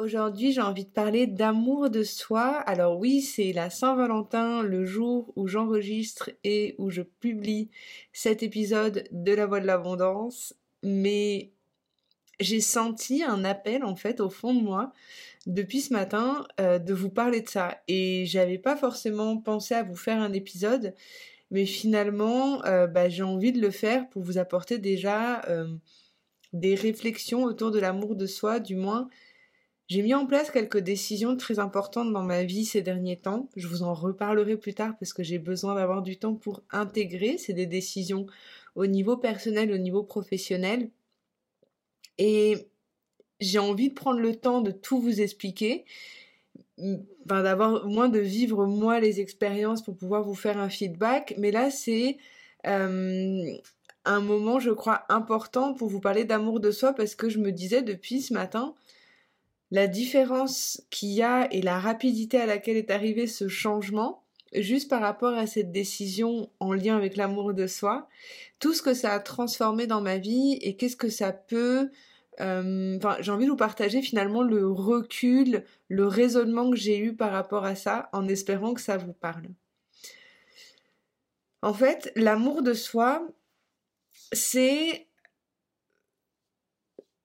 Aujourd'hui, j'ai envie de parler d'amour de soi. Alors oui, c'est la Saint-Valentin, le jour où j'enregistre et où je publie cet épisode de La Voix de l'Abondance, mais j'ai senti un appel en fait au fond de moi depuis ce matin euh, de vous parler de ça et j'avais pas forcément pensé à vous faire un épisode mais finalement euh, bah, j'ai envie de le faire pour vous apporter déjà euh, des réflexions autour de l'amour de soi du moins j'ai mis en place quelques décisions très importantes dans ma vie ces derniers temps. Je vous en reparlerai plus tard parce que j'ai besoin d'avoir du temps pour intégrer. C'est des décisions au niveau personnel, au niveau professionnel. Et j'ai envie de prendre le temps de tout vous expliquer. Enfin, d'avoir moins de vivre moi les expériences pour pouvoir vous faire un feedback. Mais là, c'est euh, un moment, je crois, important pour vous parler d'amour de soi parce que je me disais depuis ce matin, la différence qu'il y a et la rapidité à laquelle est arrivé ce changement, juste par rapport à cette décision en lien avec l'amour de soi, tout ce que ça a transformé dans ma vie et qu'est-ce que ça peut... Euh, j'ai envie de vous partager finalement le recul, le raisonnement que j'ai eu par rapport à ça, en espérant que ça vous parle. En fait, l'amour de soi, c'est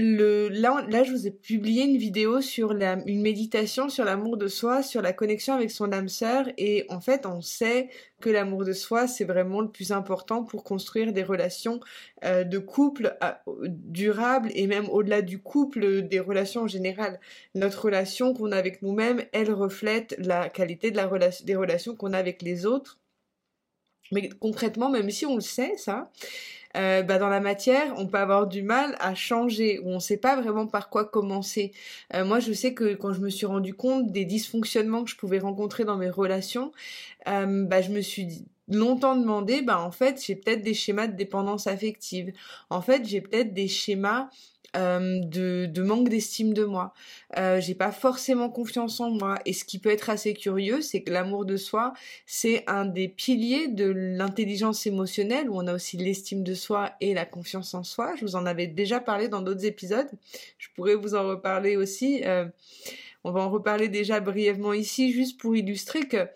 là, je vous ai publié une vidéo sur une méditation sur l'amour de soi, sur la connexion avec son âme sœur. Et en fait, on sait que l'amour de soi, c'est vraiment le plus important pour construire des relations euh, de couple euh, durables et même au-delà du couple, des relations en général. Notre relation qu'on a avec nous-mêmes, elle reflète la qualité des relations qu'on a avec les autres. Mais concrètement, même si on le sait, ça, euh, bah dans la matière, on peut avoir du mal à changer ou on ne sait pas vraiment par quoi commencer. Euh, moi, je sais que quand je me suis rendu compte des dysfonctionnements que je pouvais rencontrer dans mes relations, euh, bah, je me suis longtemps demandé, bah en fait, j'ai peut-être des schémas de dépendance affective. En fait, j'ai peut-être des schémas de, de, manque d'estime de moi. Euh, j'ai pas forcément confiance en moi. Et ce qui peut être assez curieux, c'est que l'amour de soi, c'est un des piliers de l'intelligence émotionnelle, où on a aussi l'estime de soi et la confiance en soi. Je vous en avais déjà parlé dans d'autres épisodes. Je pourrais vous en reparler aussi. Euh, on va en reparler déjà brièvement ici, juste pour illustrer que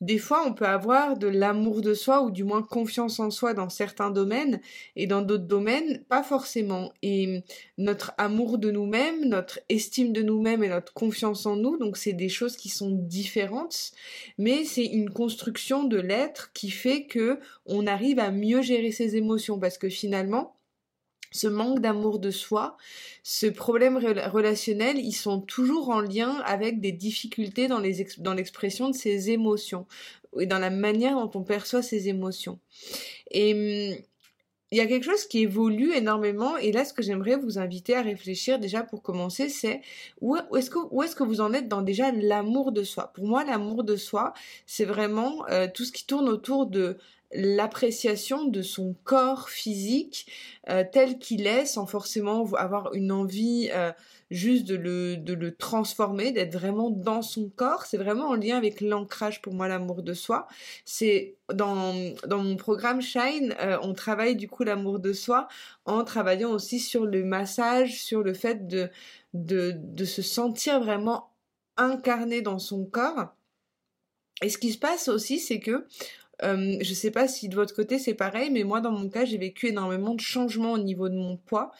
des fois, on peut avoir de l'amour de soi ou du moins confiance en soi dans certains domaines et dans d'autres domaines, pas forcément. Et notre amour de nous-mêmes, notre estime de nous-mêmes et notre confiance en nous, donc c'est des choses qui sont différentes, mais c'est une construction de l'être qui fait que on arrive à mieux gérer ses émotions parce que finalement, ce manque d'amour de soi, ce problème relationnel, ils sont toujours en lien avec des difficultés dans l'expression de ses émotions et dans la manière dont on perçoit ses émotions. Et hum, il y a quelque chose qui évolue énormément et là ce que j'aimerais vous inviter à réfléchir déjà pour commencer c'est où, est-ce que vous en êtes dans déjà l'amour de soi? Pour moi l'amour de soi c'est vraiment euh, tout ce qui tourne autour de l'appréciation de son corps physique euh, tel qu'il est sans forcément avoir une envie euh, juste de le, de le transformer, d'être vraiment dans son corps. C'est vraiment en lien avec l'ancrage pour moi, l'amour de soi. C'est dans, dans mon programme Shine, euh, on travaille du coup l'amour de soi en travaillant aussi sur le massage, sur le fait de, de, de se sentir vraiment incarné dans son corps. Et ce qui se passe aussi, c'est que euh, je sais pas si de votre côté c'est pareil, mais moi dans mon cas j'ai vécu énormément de changements au niveau de mon poids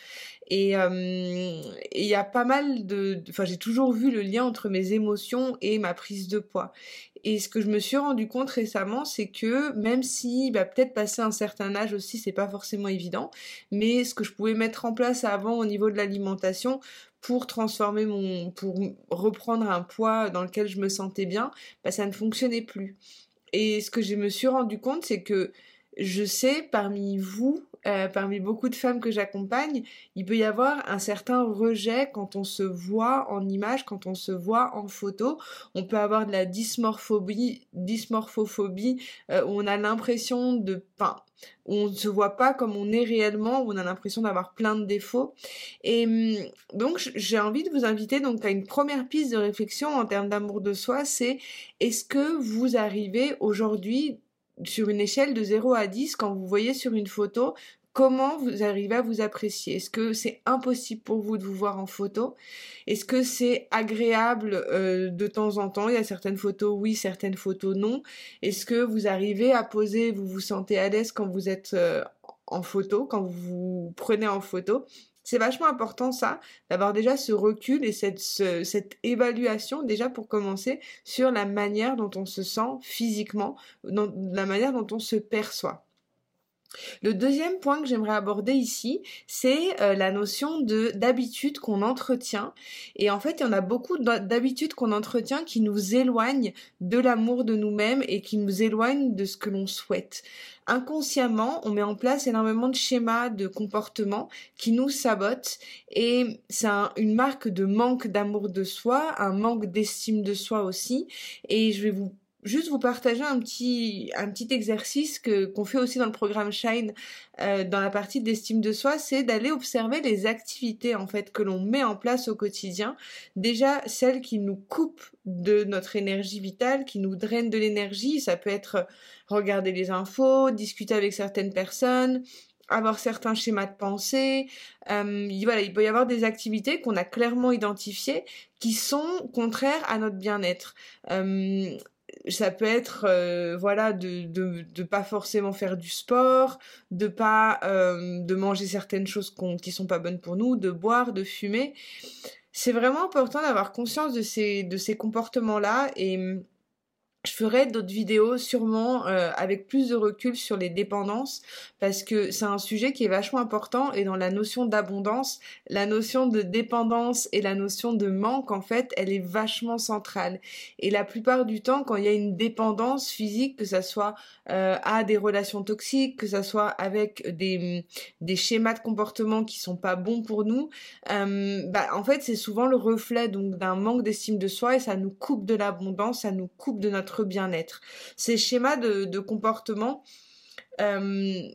et il y a pas mal de, enfin j'ai toujours vu le lien entre mes émotions et ma prise de poids. Et ce que je me suis rendu compte récemment, c'est que même si bah, peut-être passer un certain âge aussi, c'est pas forcément évident, mais ce que je pouvais mettre en place avant au niveau de l'alimentation pour transformer mon, pour reprendre un poids dans lequel je me sentais bien, bah, ça ne fonctionnait plus. Et ce que je me suis rendu compte, c'est que je sais parmi vous, euh, parmi beaucoup de femmes que j'accompagne, il peut y avoir un certain rejet quand on se voit en image, quand on se voit en photo. On peut avoir de la dysmorphobie, dysmorphophobie, euh, où on a l'impression de, enfin, on ne se voit pas comme on est réellement, où on a l'impression d'avoir plein de défauts. Et hum, donc j'ai envie de vous inviter donc à une première piste de réflexion en termes d'amour de soi, c'est est-ce que vous arrivez aujourd'hui sur une échelle de 0 à 10 quand vous voyez sur une photo comment vous arrivez à vous apprécier? Est-ce que c'est impossible pour vous de vous voir en photo? Est-ce que c'est agréable euh, de temps en temps? Il y a certaines photos oui, certaines photos non. Est-ce que vous arrivez à poser, vous vous sentez à l'aise quand vous êtes euh, en photo, quand vous vous prenez en photo? C'est vachement important ça, d'avoir déjà ce recul et cette, cette évaluation déjà pour commencer sur la manière dont on se sent physiquement, dans la manière dont on se perçoit. Le deuxième point que j'aimerais aborder ici, c'est euh, la notion de d'habitude qu'on entretient. Et en fait, il y en a beaucoup d'habitudes qu'on entretient qui nous éloignent de l'amour de nous-mêmes et qui nous éloignent de ce que l'on souhaite. Inconsciemment, on met en place énormément de schémas de comportement qui nous sabotent et c'est une marque de manque d'amour de soi, un manque d'estime de soi aussi. Et je vais vous juste vous partager un petit un petit exercice que qu'on fait aussi dans le programme Shine euh, dans la partie d'estime de soi, c'est d'aller observer les activités en fait que l'on met en place au quotidien. Déjà celles qui nous coupent de notre énergie vitale, qui nous drainent de l'énergie, ça peut être regarder les infos, discuter avec certaines personnes, avoir certains schémas de pensée. Euh, voilà, il peut y avoir des activités qu'on a clairement identifiées qui sont contraires à notre bien-être. Euh, ça peut être euh, voilà de, de de pas forcément faire du sport de pas euh, de manger certaines choses qui sont pas bonnes pour nous de boire de fumer. C'est vraiment important d'avoir conscience de ces de ces comportements là et je ferai d'autres vidéos sûrement euh, avec plus de recul sur les dépendances parce que c'est un sujet qui est vachement important et dans la notion d'abondance, la notion de dépendance et la notion de manque en fait, elle est vachement centrale. Et la plupart du temps, quand il y a une dépendance physique, que ça soit euh, à des relations toxiques, que ça soit avec des, des schémas de comportement qui sont pas bons pour nous, euh, bah en fait c'est souvent le reflet donc d'un manque d'estime de soi et ça nous coupe de l'abondance, ça nous coupe de notre bien-être. Ces schémas de, comportement, euh,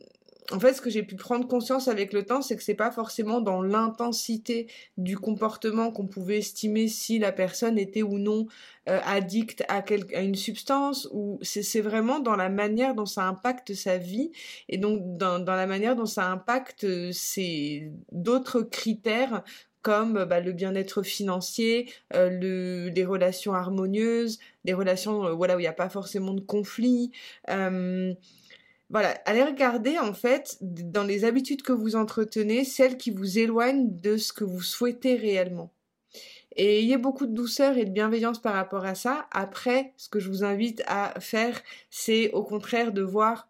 en fait, ce que j'ai pu prendre conscience avec le temps, c'est que c'est pas forcément dans l'intensité du comportement qu'on pouvait estimer si la personne était ou non euh, addict à, une substance, ou c'est vraiment dans la manière dont ça impacte sa vie et donc dans, dans la manière dont ça impacte euh, d'autres critères comme bah, le bien-être financier, euh, le, les relations harmonieuses, des relations euh, où il n'y a pas forcément de conflit. Euh, voilà, allez regarder en fait dans les habitudes que vous entretenez, celles qui vous éloignent de ce que vous souhaitez réellement. Et ayez beaucoup de douceur et de bienveillance par rapport à ça. Après, ce que je vous invite à faire, c'est au contraire de voir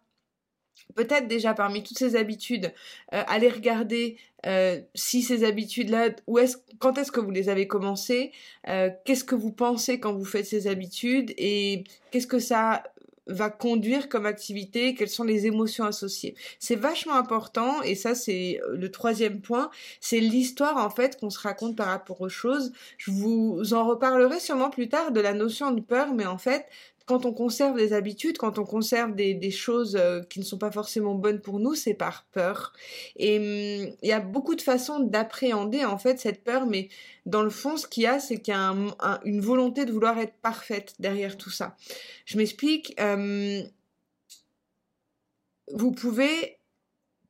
peut-être déjà parmi toutes ces habitudes, euh, aller regarder euh, si ces habitudes-là, où est-ce, quand est-ce que vous les avez commencées, euh, qu'est-ce que vous pensez quand vous faites ces habitudes et qu'est-ce que ça va conduire comme activité, quelles sont les émotions associées. C'est vachement important et ça c'est le troisième point, c'est l'histoire en fait qu'on se raconte par rapport aux choses. Je vous en reparlerai sûrement plus tard de la notion de peur, mais en fait quand on conserve des habitudes, quand on conserve des, choses euh, qui ne sont pas forcément bonnes pour nous, c'est par peur. Et hum, il y a beaucoup de façons d'appréhender en fait cette peur, mais dans le fond, ce qu'il y a, c'est qu'il y a une volonté de vouloir être parfaite derrière tout ça. Je m'explique. Hum, vous pouvez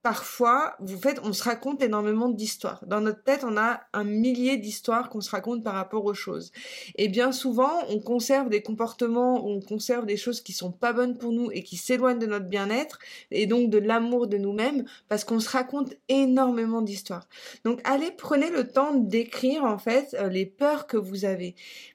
parfois, vous faites, on se raconte énormément d'histoires. Dans notre tête, on a un millier d'histoires qu'on se raconte par rapport aux choses. Et bien souvent, on conserve des comportements, on conserve des choses qui sont pas bonnes pour nous et qui s'éloignent de notre bien-être et donc de l'amour de nous-mêmes parce qu'on se raconte énormément d'histoires. Donc allez, prenez le temps d'écrire en fait euh, les peurs que vous avez.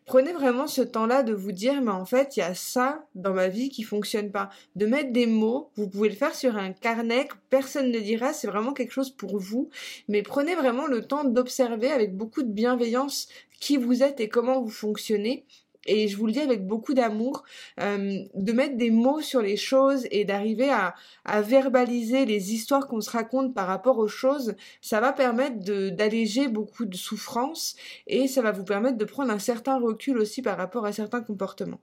Prenez vraiment ce temps-là de vous dire, mais en fait, il y a ça dans ma vie qui fonctionne pas. De mettre des mots, vous pouvez le faire sur un carnet, personne ne c'est vraiment quelque chose pour vous. Mais prenez vraiment le temps d'observer avec beaucoup de bienveillance qui vous êtes et comment vous fonctionnez et je vous le dis avec beaucoup d'amour, euh, de mettre des mots sur les choses et d'arriver à, verbaliser les histoires qu'on se raconte par rapport aux choses, ça va permettre d'alléger beaucoup de souffrance et ça va vous permettre de prendre un certain recul aussi par rapport à certains comportements.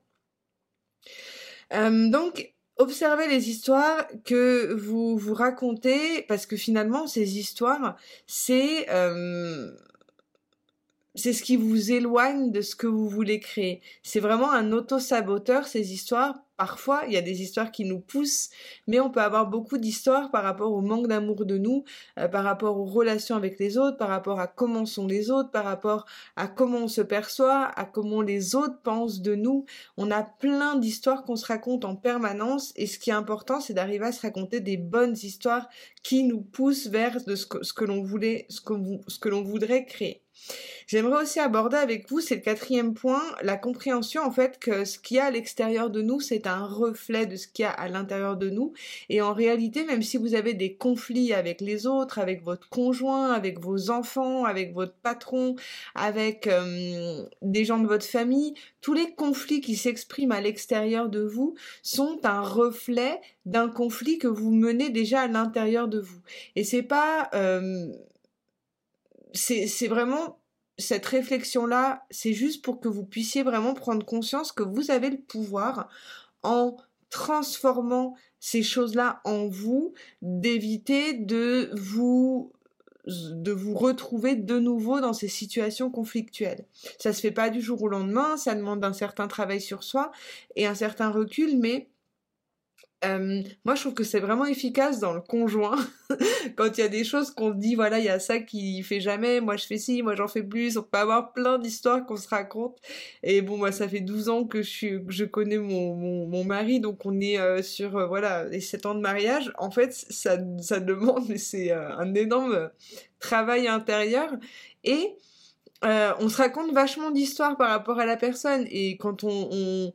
Euh, donc, observez les histoires que vous vous racontez parce que finalement ces histoires c'est euh, c'est ce qui vous éloigne de ce que vous voulez créer. C'est vraiment un auto-saboteur, ces histoires. Parfois, il y a des histoires qui nous poussent, mais on peut avoir beaucoup d'histoires par rapport au manque d'amour de nous, euh, par rapport aux relations avec les autres, par rapport à comment sont les autres, par rapport à comment on se perçoit, à comment les autres pensent de nous. On a plein d'histoires qu'on se raconte en permanence, et ce qui est important, c'est d'arriver à se raconter des bonnes histoires qui nous poussent vers de ce que, l'on voulait, ce que l'on voudrait créer. J'aimerais aussi aborder avec vous, c'est le quatrième point, la compréhension en fait que ce qu'il y a à l'extérieur de nous, c'est un reflet de ce qu'il y a à l'intérieur de nous. Et en réalité, même si vous avez des conflits avec les autres, avec votre conjoint, avec vos enfants, avec votre patron, avec euh, des gens de votre famille, tous les conflits qui s'expriment à l'extérieur de vous sont un reflet d'un conflit que vous menez déjà à l'intérieur de vous. Et c'est pas euh, c'est vraiment cette réflexion-là, c'est juste pour que vous puissiez vraiment prendre conscience que vous avez le pouvoir en transformant ces choses-là en vous, d'éviter de vous de vous retrouver de nouveau dans ces situations conflictuelles. Ça se fait pas du jour au lendemain, ça demande un certain travail sur soi et un certain recul, mais euh, moi, je trouve que c'est vraiment efficace dans le conjoint. Quand il y a des choses qu'on dit, voilà, il y a ça qui fait jamais, moi je fais ci, moi j'en fais plus. On peut avoir plein d'histoires qu'on se raconte. Et bon, moi, ça fait 12 ans que je, connais mon, mon, mari, donc on est euh, sur, euh, voilà, les 7 ans de mariage. En fait, ça, ça demande, mais c'est un énorme travail intérieur. Et on se raconte vachement d'histoires par rapport à la personne. Et quand on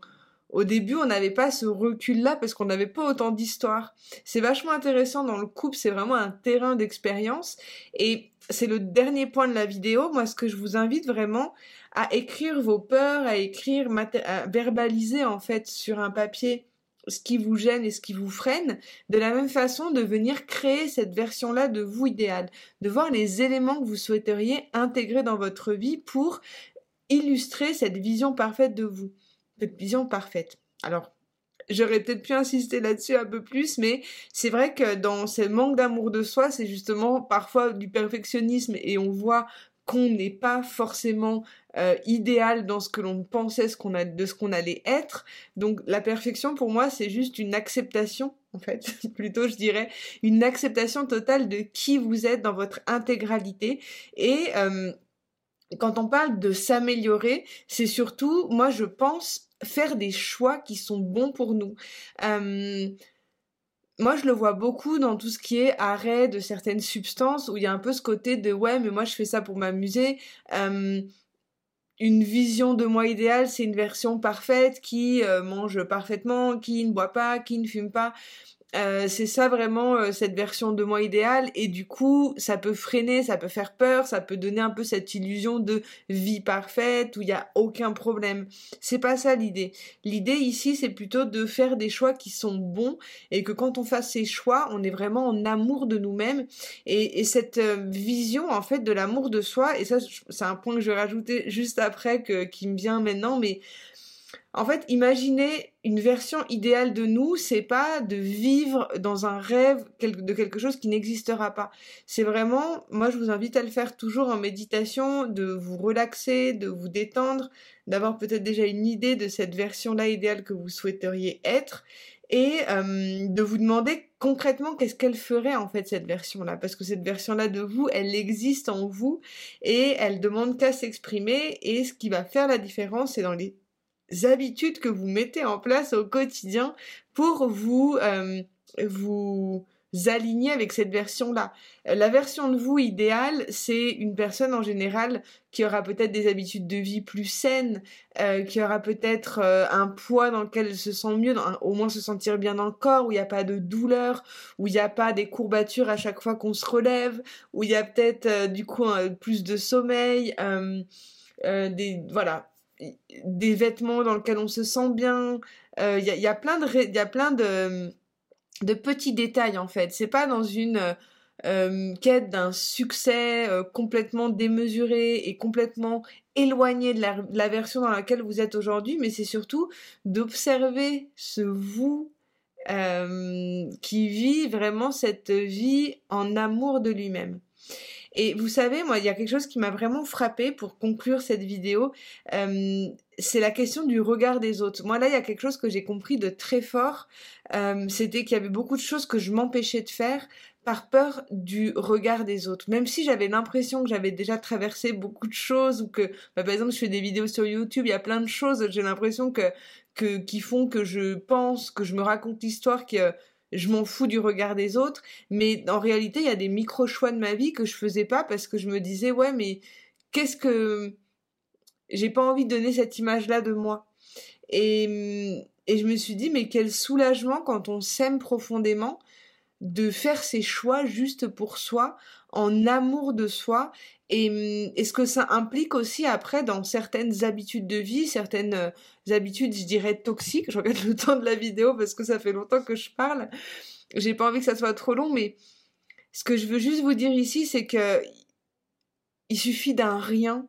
au début, on n'avait pas ce recul-là parce qu'on n'avait pas autant d'histoires. C'est vachement intéressant dans le couple, c'est vraiment un terrain d'expérience. Et c'est le dernier point de la vidéo. Moi, ce que je vous invite vraiment à écrire vos peurs, à écrire, verbaliser en fait sur un papier ce qui vous gêne et ce qui vous freine, de la même façon de venir créer cette version-là de vous idéale, de voir les éléments que vous souhaiteriez intégrer dans votre vie pour illustrer cette vision parfaite de vous vision parfaite. Alors, j'aurais peut-être pu insister là-dessus un peu plus, mais c'est vrai que dans ce manque d'amour de soi, c'est justement parfois du perfectionnisme et on voit qu'on n'est pas forcément euh, idéal dans ce que l'on pensait ce a, de ce qu'on allait être. Donc la perfection pour moi c'est juste une acceptation en fait, plutôt je dirais une acceptation totale de qui vous êtes dans votre intégralité et euh, quand on parle de s'améliorer, c'est surtout, moi je pense, faire des choix qui sont bons pour nous. Euh, moi, je le vois beaucoup dans tout ce qui est arrêt de certaines substances, où il y a un peu ce côté de ouais, mais moi je fais ça pour m'amuser. Euh, une vision de moi idéale, c'est une version parfaite qui euh, mange parfaitement, qui ne boit pas, qui ne fume pas. Euh, c'est ça vraiment euh, cette version de moi idéale et du coup ça peut freiner, ça peut faire peur, ça peut donner un peu cette illusion de vie parfaite où il y a aucun problème. C'est pas ça l'idée. L'idée ici c'est plutôt de faire des choix qui sont bons et que quand on fasse ces choix on est vraiment en amour de nous-mêmes et, et, cette euh, vision en fait de l'amour de soi et ça c'est un point que je vais rajouter juste après que qui me vient maintenant mais en fait, imaginez une version idéale de nous, c'est pas de vivre dans un rêve de quelque chose qui n'existera pas. C'est vraiment, moi je vous invite à le faire toujours en méditation, de vous relaxer, de vous détendre, d'avoir peut-être déjà une idée de cette version-là idéale que vous souhaiteriez être et euh, de vous demander concrètement qu'est-ce qu'elle ferait en fait cette version-là parce que cette version-là de vous, elle existe en vous et elle demande qu'à s'exprimer et ce qui va faire la différence c'est dans les habitudes que vous mettez en place au quotidien pour vous euh, vous aligner avec cette version-là. La version de vous idéale, c'est une personne en général qui aura peut-être des habitudes de vie plus saines, euh, qui aura peut-être euh, un poids dans lequel elle se sent mieux, au moins se sentir bien dans le corps, où il n'y a pas de douleur, où il n'y a pas des courbatures à chaque fois qu'on se relève, où il y a peut-être du coup plus de sommeil, des voilà des vêtements dans lesquels on se sent bien. Il euh, y, a, plein de y plein de, de petits détails en fait. C'est pas dans une euh, quête d'un succès euh, complètement démesuré et complètement éloigné de la, version dans laquelle vous êtes aujourd'hui, mais c'est surtout d'observer ce vous qui vit vraiment cette vie en amour de lui-même. Et vous savez, moi, il y a quelque chose qui m'a vraiment frappé pour conclure cette vidéo. Euh, c'est la question du regard des autres. Moi, là, il y a quelque chose que j'ai compris de très fort. Euh, C'était qu'il y avait beaucoup de choses que je m'empêchais de faire par peur du regard des autres. Même si j'avais l'impression que j'avais déjà traversé beaucoup de choses ou que, bah, par exemple, je fais des vidéos sur YouTube, il y a plein de choses, j'ai l'impression que, que, qui font que je pense, que je me raconte l'histoire, que je m'en fous du regard des autres. Mais en réalité, il y a des micro-choix de ma vie que je faisais pas parce que je me disais, ouais, mais qu'est-ce que, j'ai pas envie de donner cette image-là de moi. Et, et je me suis dit, mais quel soulagement quand on s'aime profondément de faire ses choix juste pour soi, en amour de soi, et, et ce que ça implique aussi après dans certaines habitudes de vie, certaines euh, habitudes, je dirais, toxiques. Je regarde le temps de la vidéo parce que ça fait longtemps que je parle. J'ai pas envie que ça soit trop long, mais ce que je veux juste vous dire ici, c'est que il suffit d'un rien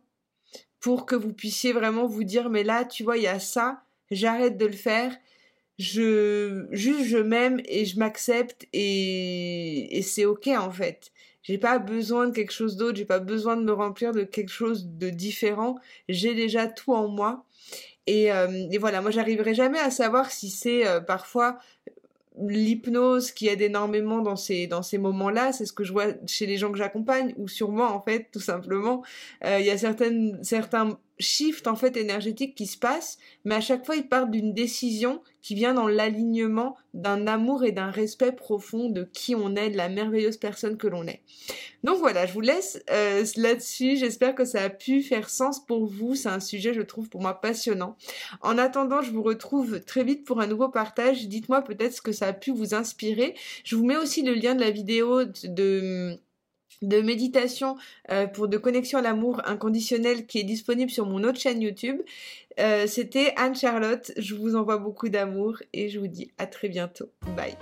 pour que vous puissiez vraiment vous dire, mais là, tu vois, il y a ça, j'arrête de le faire je juste je m'aime et je m'accepte et, et c'est ok en fait. J'ai pas besoin de quelque chose d'autre, j'ai pas besoin de me remplir de quelque chose de différent. J'ai déjà tout en moi. Et, euh, et voilà, moi j'arriverai jamais à savoir si c'est euh, parfois l'hypnose qui aide énormément dans ces dans ces moments-là, c'est ce que je vois chez les gens que j'accompagne ou sur moi en fait tout simplement. Euh, il y a certaines certains shift en fait énergétique qui se passe, mais à chaque fois il part d'une décision qui vient dans l'alignement d'un amour et d'un respect profond de qui on est, de la merveilleuse personne que l'on est. Donc voilà, je vous laisse euh, là-dessus. J'espère que ça a pu faire sens pour vous. C'est un sujet, je trouve, pour moi passionnant. En attendant, je vous retrouve très vite pour un nouveau partage. Dites-moi peut-être ce que ça a pu vous inspirer. Je vous mets aussi le lien de la vidéo de de méditation euh, pour de connexion à l'amour inconditionnel qui est disponible sur mon autre chaîne YouTube. Euh, c'était Anne-Charlotte, je vous envoie beaucoup d'amour et je vous dis à très bientôt. Bye